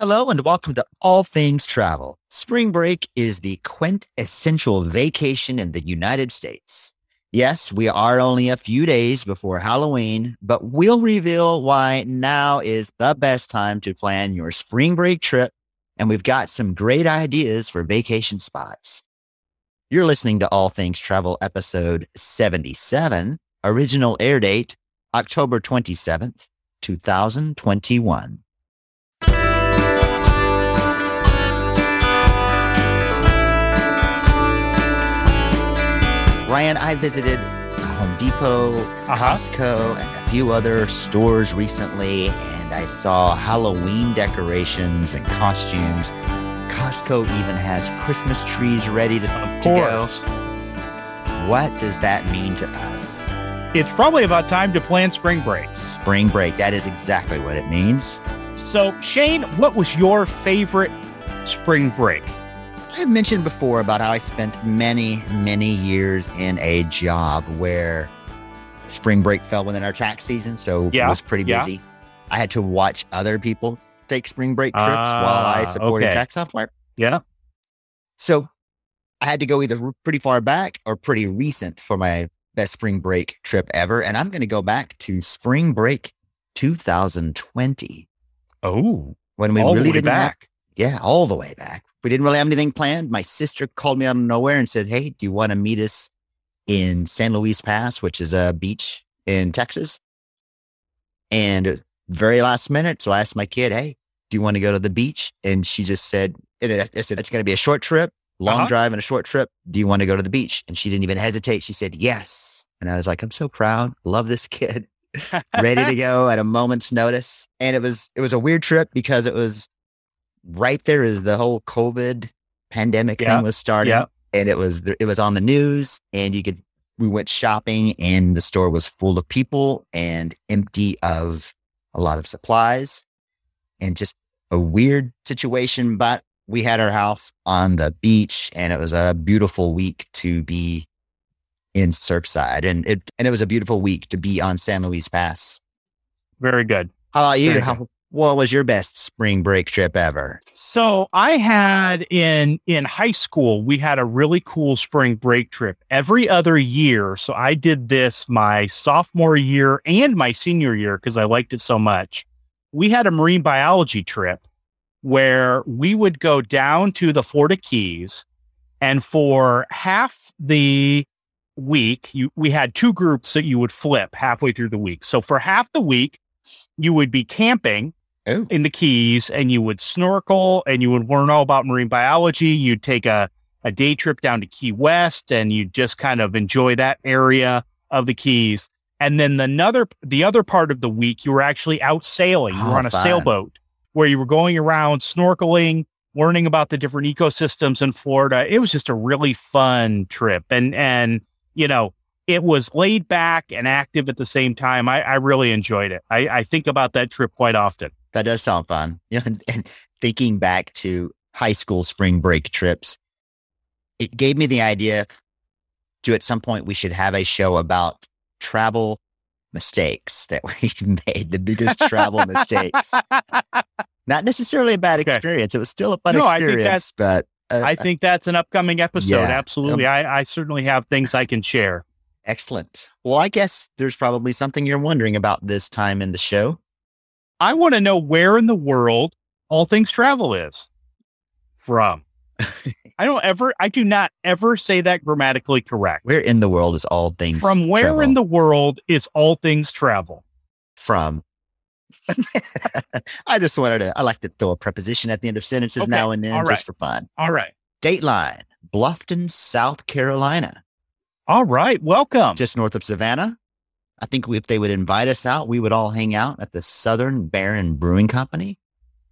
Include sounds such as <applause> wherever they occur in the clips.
Hello and welcome to All Things Travel. Spring break is the quintessential vacation in the United States. Yes, we are only a few days before Halloween, but we'll reveal why now is the best time to plan your spring break trip. And we've got some great ideas for vacation spots. You're listening to All Things Travel episode 77, original air date October 27th, 2021. Ryan, I visited Home Depot, Uh-huh. Costco, and a few other stores recently, and I saw Halloween decorations and costumes. Costco even has Christmas trees ready to, Of to go. course. What does that mean to us? It's probably about time to plan spring break. Spring break, that is exactly what it means. So, Shayne, what was your favorite spring break? I've mentioned before about how I spent many, many years in a job where spring break fell within our tax season, so Yeah, it was pretty yeah. busy. I had to watch other people take spring break trips ah, while I supported okay. tax software. Yeah. So I had to go either pretty far back or pretty recent for my best spring break trip ever. And I'm going to go back to spring break 2020 Oh, when we all really didn't have back. yeah, all the way back. We didn't really have anything planned. My sister called me out of nowhere and said, Hey, do you want to meet us in San Luis Pass, which is a beach in Texas? And very last minute, so I asked my kid, Hey, do you want to go to the beach? And she just said, I said, It's going to be a short trip, long Uh-huh. drive and a short trip. Do you want to go to the beach? And she didn't even hesitate. She said, Yes. And I was like, I'm so proud. Love this kid <laughs> ready to go at a moment's notice. And it was it was a weird trip because it was right there as the whole COVID pandemic Yeah, thing was starting, yeah. and it was it was on the news, and you could we went shopping, and the store was full of people and empty of a lot of supplies, and just a weird situation. But we had our house on the beach, and it was a beautiful week to be in Surfside, and it and it was a beautiful week to be on San Luis Pass. Very good. How about you? How, what was your best spring break trip ever? So I had in in high school, we had a really cool spring break trip every other year. So I did this my sophomore year and my senior year because I liked it so much. We had a marine biology trip where we would go down to the Florida Keys and for half the week you we had two groups that you would flip halfway through the week. So for half the week you would be camping Oh, in the Keys and you would snorkel and you would learn all about marine biology. You'd take a, a day trip down to Key West and you'd just kind of enjoy that area of the Keys. And then the another the other part of the week, you were actually out sailing. You Oh, were ah, on a fun. sailboat where you were going around snorkeling, learning about the different ecosystems in Florida. It was just a really fun trip. And and you know, it was laid back and active at the same time. I, I really enjoyed it. I, I think about that trip quite often. That does sound fun. You know, <laughs> and, and thinking back to high school spring break trips, it gave me the idea to at some point we should have a show about travel mistakes <laughs> that we made, the biggest travel mistakes. Not necessarily a bad Okay. experience. It was still a fun No, I experience, but uh, I think that's an upcoming episode. Yeah. Absolutely. I, I certainly have things I can share. excellent. Well, I guess there's probably something you're wondering about this time in the show. I want to know where in the world all things travel is from. <laughs> I don't ever, I do not ever say that grammatically correct. Where in the world is all things from where travel? in the world is all things travel? from. <laughs> I just wanted to, I like to throw a preposition at the end of sentences Okay, now and then all just for fun. All right. Dateline, Bluffton, South Carolina, All right. Welcome. just north of Savannah. I think if they would invite us out, we would all hang out at the Southern Barrel Brewing Company.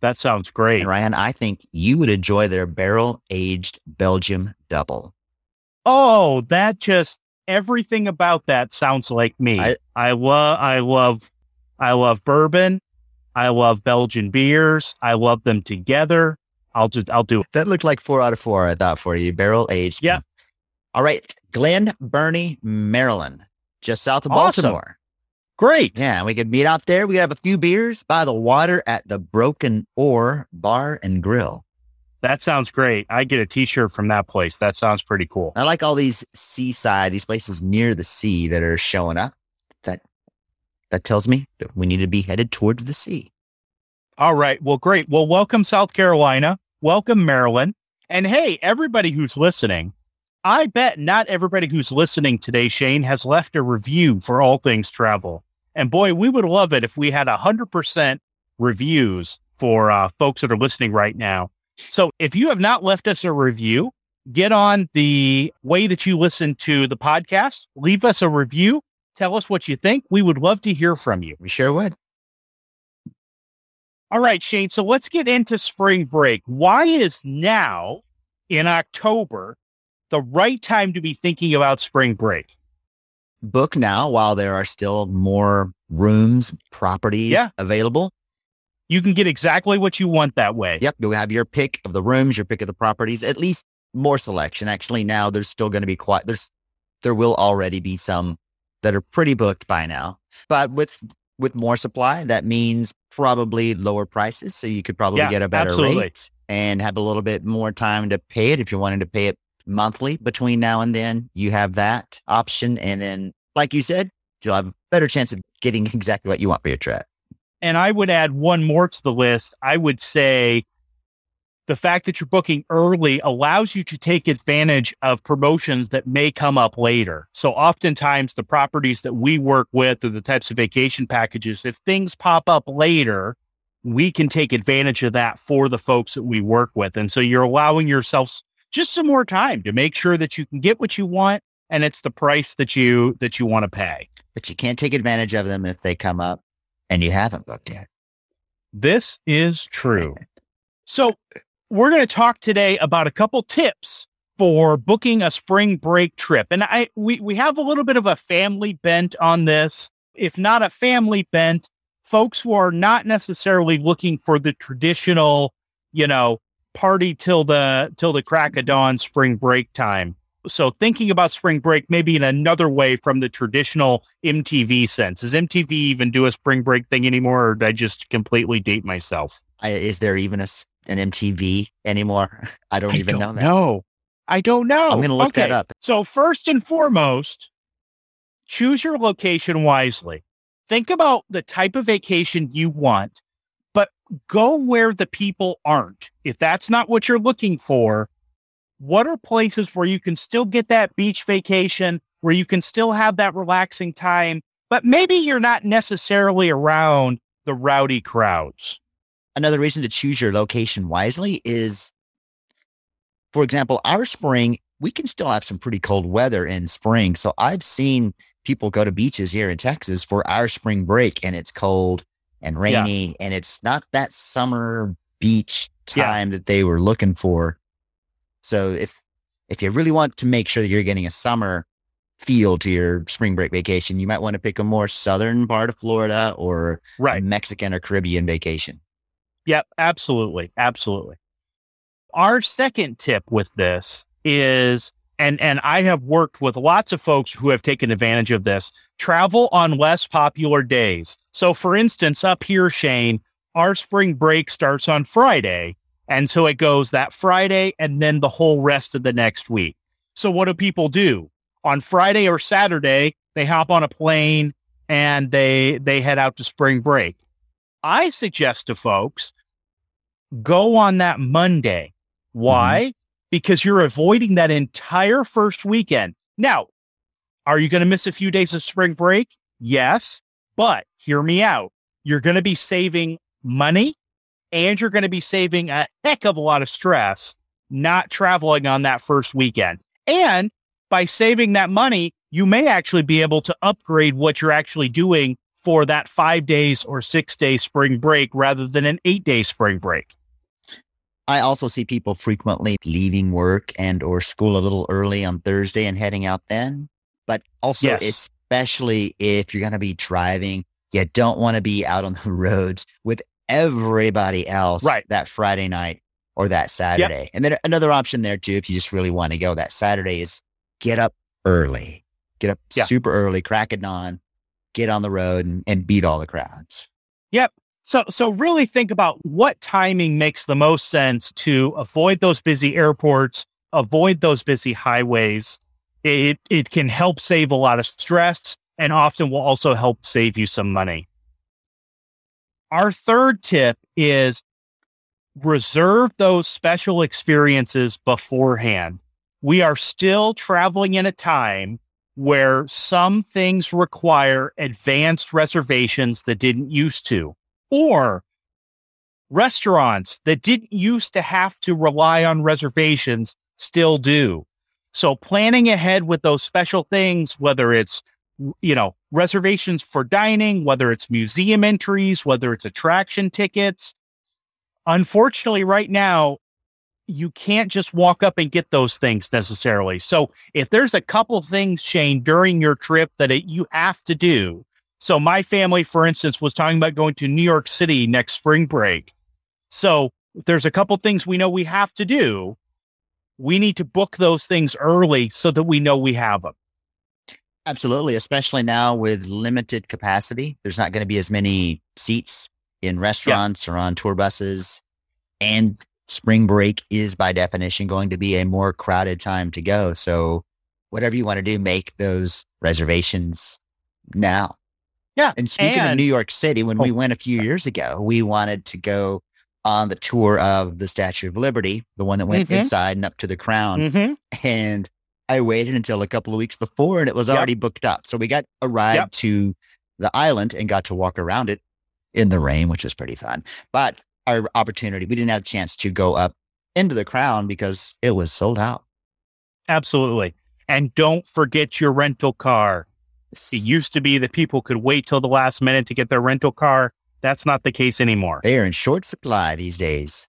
that sounds great. And Ryan, I think you would enjoy their barrel aged Belgium double. Oh, that just everything about that sounds like me. I- I, love I love I love bourbon. I love Belgian beers. I love them together. I'll just I'll do it. That looked like four out of four, I thought, for you. Barrel aged. Yeah. All right. Glen Burnie, Maryland, just south of Awesome. Baltimore. Great. Yeah, we could meet out there. We could have a few beers by the water at the Broken Oar Bar and Grill. That sounds great. I get a t-shirt from that place. That sounds pretty cool. I like all these seaside, these places near the sea that are showing up. That that tells me that we need to be headed towards the sea. All right. Well, great. Well, welcome South Carolina. Welcome Maryland. And hey, everybody who's listening, I bet not everybody who's listening today, Shayne, has left a review for all things travel. And boy, we would love it if we had 100% reviews for uh, folks that are listening right now. So if you have not left us a review, get on the way that you listen to the podcast, leave us a review, tell us what you think. We would love to hear from you. We sure would. All right, Shayne. So let's get into spring break. Why is now in October the right time to be thinking about spring break? Book now while there are still more rooms, properties Yeah. available. You can get exactly what you want that way. Yep, you'll have your pick of the rooms, your pick of the properties, at least more selection. Actually, now there's still going to be quite there's there will already be some that are pretty booked by now. But with with more supply, that means probably lower prices. So you could probably Yeah, get a better absolutely. rate and have a little bit more time to pay it if you're wanting to pay it monthly between now and then. You have that option. And then, like you said, you'll have a better chance of getting <laughs> exactly what you want for your trip. And I would add one more to the list. I would say the fact that you're booking early allows you to take advantage of promotions that may come up later. So oftentimes the properties that we work with or the types of vacation packages, if things pop up later, we can take advantage of that for the folks that we work with. And so you're allowing yourself just some more time to make sure that you can get what you want and it's the price that you that you want to pay. But you can't take advantage of them if they come up and you haven't booked yet. This is true. So, we're going to talk today about a couple tips for booking a spring break trip. And I we we have a little bit of a family bent on this. If not a family bent, folks who are not necessarily looking for the traditional, you know, party till the till the crack of dawn spring break time. So thinking about spring break maybe in another way from the traditional MTV sense. Does MTV even do a spring break thing anymore, or did I just completely date myself? I, is there even a, an MTV anymore? <laughs> I don't even know that. know. I don't know. I'm going to look that up. So first and foremost, choose your location wisely. Think about the type of vacation you want, go where the people aren't. If that's not what you're looking for, what are places where you can still get that beach vacation, where you can still have that relaxing time, but maybe you're not necessarily around the rowdy crowds? Another reason to choose your location wisely is, for example, our spring, we can still have some pretty cold weather in spring. So I've seen people go to beaches here in Texas for our spring break and it's cold and Yeah. rainy and it's not that summer beach Yeah. time that they were looking for. So if if you really want to make sure that you're getting a summer feel to your spring break vacation, you might want to pick a more southern part of Florida or a Right. Mexican or Caribbean vacation. Yep, absolutely. Absolutely. Our second tip with this is and and I have worked with lots of folks who have taken advantage of this. Travel on less popular days. So for instance, up here Shayne, our spring break starts on Friday, and so it goes that Friday and then the whole rest of the next week. So what do people do? On Friday or Saturday, they hop on a plane and they they head out to spring break. I suggest to folks go on that Monday. Why? Mm-hmm. Because you're avoiding that entire first weekend. Now, are you going to miss a few days of spring break? Yes, but hear me out. You're going to be saving money and you're going to be saving a heck of a lot of stress not traveling on that first weekend. And by saving that money, you may actually be able to upgrade what you're actually doing for that five days or six day spring break rather than an eight day spring break. I also see people frequently leaving work and or school a little early on Thursday and heading out then. But also, Yes. Especially if you're going to be driving, you don't want to be out on the <laughs> roads with everybody else Right. that Friday night or that Saturday. And then another option there too, if you just really want to go that Saturday is get up early, get up Yeah. super early, crack it on, get on the road and, and beat all the crowds. Yep. So, so really think about what timing makes the most sense to avoid those busy airports, avoid those busy highways. It it can help save a lot of stress and often will also help save you some money. Our third tip is reserve those special experiences beforehand. We are still traveling in a time where some things require advanced reservations that didn't used to, or restaurants that didn't used to have to rely on reservations still do. So planning ahead with those special things, whether it's you know, reservations for dining, whether it's museum entries, whether it's attraction tickets. Unfortunately, right now, you can't just walk up and get those things necessarily. So, if there's a couple things, Shayne, during your trip that it, you have to do. So, my family, for instance, was talking about going to New York City next spring break. So, there's a couple things we know we have to do. We need to book those things early so that we know we have them. Absolutely, especially now with limited capacity. There's not going to be as many seats in restaurants yeah. or on tour buses. And spring break is by definition going to be a more crowded time to go. So, whatever you want to do, make those reservations now. Yeah. And speaking and, of New York City, when oh, we went a few years ago, we wanted to go on the tour of the Statue of Liberty, the one that went mm-hmm. inside and up to the crown. Mm-hmm. And I waited until a couple of weeks before and it was already booked up. So we got a ride yep. to the island and got to walk around it in the rain, which was pretty fun. But our opportunity, we didn't have a chance to go up into the crown because it was sold out. Absolutely. And don't forget your rental car. It used to be that people could wait till the last minute to get their rental car. That's not the case anymore. They are in short supply these days.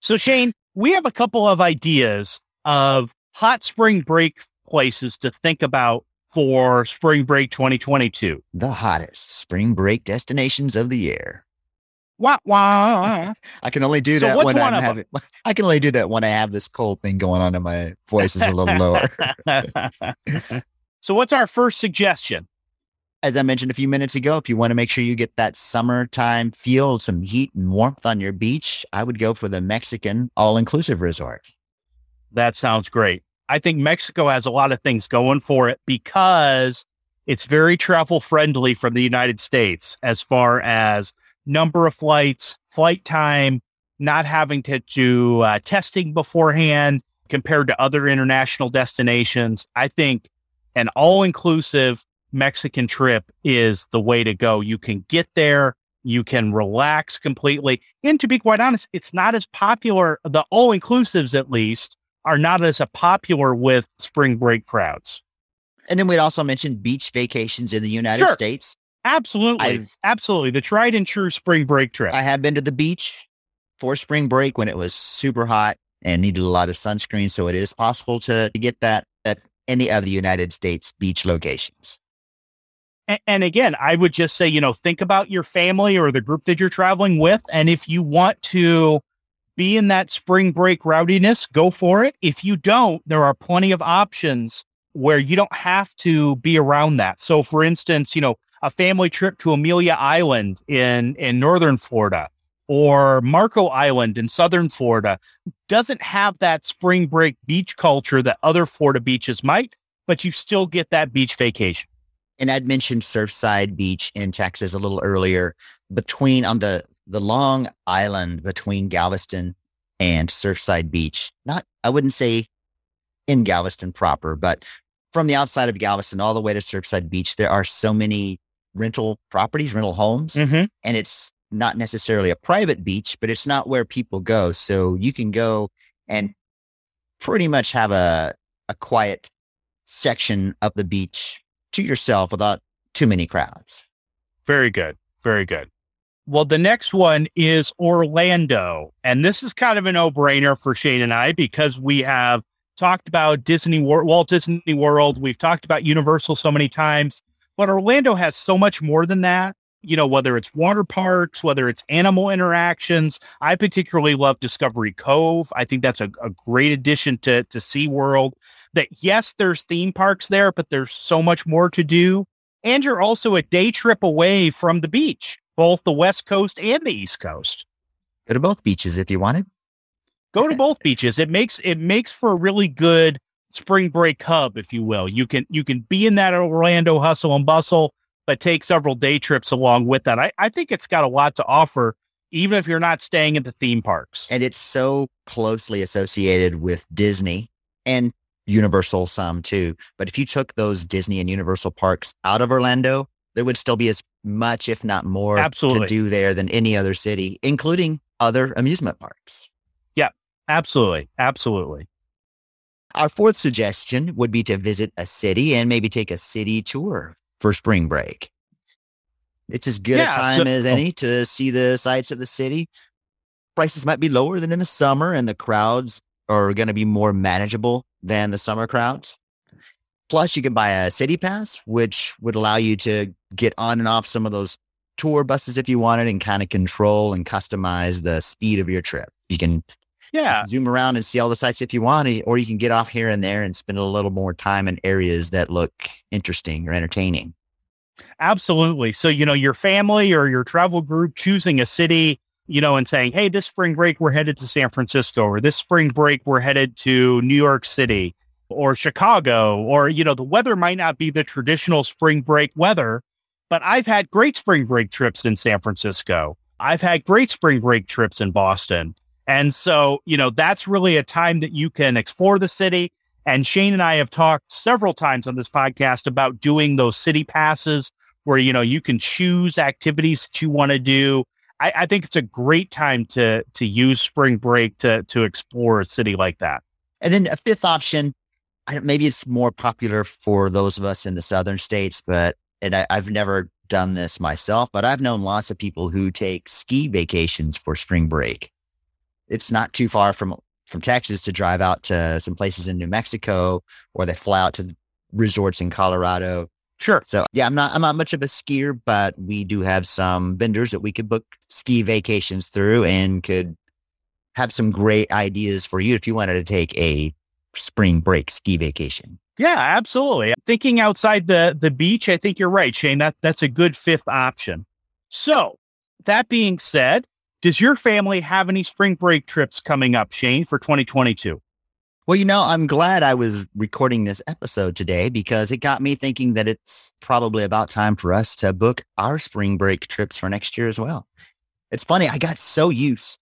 So, Shayne, we have a couple of ideas of hot spring break places to think about for spring break 2022? The hottest spring break destinations of the year. Wah, wah. <laughs> I can only do so that when I'm having. <laughs> I can only do that when I have this cold thing going on, and my voice is a little lower. <laughs> so, what's our first suggestion? As I mentioned a few minutes ago, if you want to make sure you get that summertime feel, some heat and warmth on your beach, I would go for the Mexican all-inclusive resort. That sounds great. I think Mexico has a lot of things going for it because it's very travel friendly from the United States as far as number of flights, flight time, not having to do uh, testing beforehand compared to other international destinations. I think an all inclusive Mexican trip is the way to go. You can get there, you can relax completely. And to be quite honest, it's not as popular, the all inclusives at least, are not as popular with spring break crowds. And then we'd also mention beach vacations in the United sure. States. Absolutely. I've, Absolutely. The tried and true spring break trip. I have been to the beach for spring break when it was super hot and needed a lot of sunscreen. So it is possible to, to get that at any of the United States beach locations. And, again, I would just say, you know, think about your family or the group that you're traveling with. And if you want to be in that spring break rowdiness, go for it. If you don't, there are plenty of options where you don't have to be around that. So, for instance, you know, a family trip to Amelia Island in, in northern Florida or Marco Island in southern Florida doesn't have that spring break beach culture that other Florida beaches might, but you still get that beach vacation. And I'd mentioned Surfside Beach in Texas a little earlier. Between on the the long island between Galveston and Surfside Beach. Not, I wouldn't say in Galveston proper, but from the outside of Galveston all the way to Surfside Beach, there are so many rental properties, rental homes, mm-hmm. and it's not necessarily a private beach, but it's not where people go. So you can go and pretty much have a, a quiet section of the beach to yourself without too many crowds. Very good. Very good. Well, the next one is Orlando. And this is kind of a no brainer for Shayne and I because we have talked about Disney World, Walt Disney World. We've talked about Universal so many times, but Orlando has so much more than that. You know, whether it's water parks, whether it's animal interactions. I particularly love Discovery Cove. I think that's a, a great addition to, to SeaWorld. That, yes, there's theme parks there, but there's so much more to do And you're also a day trip away from the beach, both the West Coast and the East Coast. Go to both beaches if you wanted. Go to <laughs> both beaches. It makes it makes for a really good spring break hub, if you will. You can you can be in that Orlando hustle and bustle, but take several day trips along with that. I, I think it's got a lot to offer, even if you're not staying at the theme parks. And it's so closely associated with Disney and Universal some too. But if you took those Disney and Universal parks out of Orlando, there would still be as much, if not more, Absolutely. to do there than any other city, including other amusement parks. Yeah, absolutely. Absolutely. Our fourth suggestion would be to visit a city and maybe take a city tour for spring break. It's as good Yeah, a time so- as any to see the sights of the city. Prices might be lower than in the summer, and the crowds are going to be more manageable than the summer crowds. Plus, you can buy a city pass, which would allow you to get on and off some of those tour buses if you wanted and kind of control and customize the speed of your trip. You can Yeah. zoom around and see all the sites if you want, or you can get off here and there and spend a little more time in areas that look interesting or entertaining. Absolutely. So, you know, your family or your travel group choosing a city, you know, and saying, hey, this spring break, we're headed to San Francisco, or this spring break, we're headed to New York City or Chicago, or, you know, the weather might not be the traditional spring break weather, but I've had great spring break trips in San Francisco. I've had great spring break trips in Boston. And so, you know, that's really a time that you can explore the city. And Shayne and I have talked several times on this podcast about doing those city passes where, you know, you can choose activities that you want to do. I, I think it's a great time to to use spring break to to explore a city like that. And then a fifth option, maybe it's more popular for those of us in the southern states, but and I, I've never done this myself, but I've known lots of people who take ski vacations for spring break. It's not too far from from Texas to drive out to some places in New Mexico, or they fly out to resorts in Colorado. Sure. So yeah, I'm not I'm not much of a skier, but we do have some vendors that we could book ski vacations through and could have some great ideas for you if you wanted to take a spring break ski vacation. Yeah, absolutely. Thinking outside the the beach, I think you're right, Shayne. That that's a good fifth option. So, that being said, does your family have any spring break trips coming up, Shayne, for 2022? Well, you know, I'm glad I was recording this episode today because it got me thinking that it's probably about time for us to book our spring break trips for next year as well. It's funny, I got so used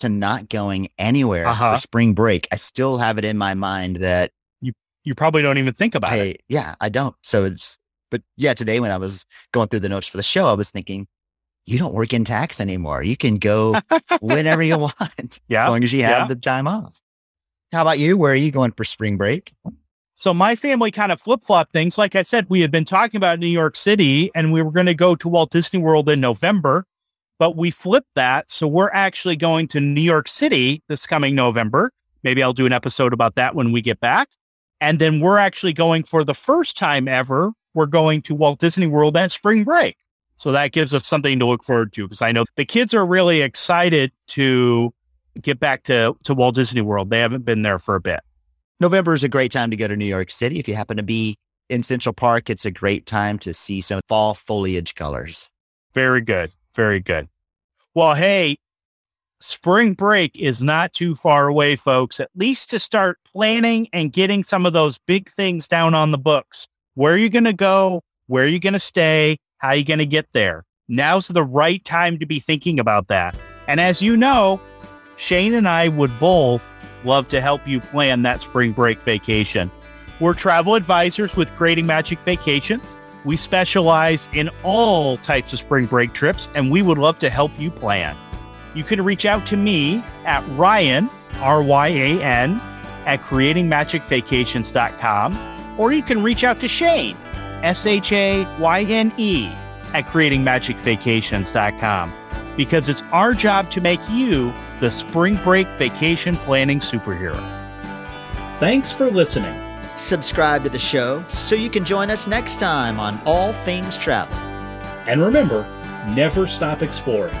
to not going anywhere Uh-huh. for spring break. I still have it in my mind that You you probably don't even think about I, it. yeah, I don't. So it's, but yeah, today when I was going through the notes for the show, I was thinking, you don't work in tax anymore. You can go <laughs> whenever you want, Yeah, as long as you have yeah. the time off. How about you? Where are you going for spring break? So my family kind of flip flop things. Like I said, we had been talking about New York City and we were going to go to Walt Disney World in November, but we flipped that. So we're actually going to New York City this coming November. Maybe I'll do an episode about that when we get back. And then we're actually going for the first time ever. We're going to Walt Disney World at spring break. So that gives us something to look forward to because I know the kids are really excited to get back to, to Walt Disney World. They haven't been there for a bit. November is a great time to go to New York City. If you happen to be in Central Park, it's a great time to see some fall foliage colors. Very good. Very good. Well, hey, spring break is not too far away, folks, at least to start planning and getting some of those big things down on the books. Where are you going to go? Where are you going to stay? How are you going to get there? Now's the right time to be thinking about that. And as you know, Shayne and I would both love to help you plan that spring break vacation. We're travel advisors with Creating Magic Vacations. We specialize in all types of spring break trips, and we would love to help you plan. You can reach out to me at Ryan, R Y A N, at creatingmagicvacations.com, or you can reach out to Shayne, S H A Y N E, at creatingmagicvacations.com, because it's our job to make you the spring break vacation planning superhero. Thanks for listening. Subscribe to the show so you can join us next time on All Things Travel. And remember, never stop exploring.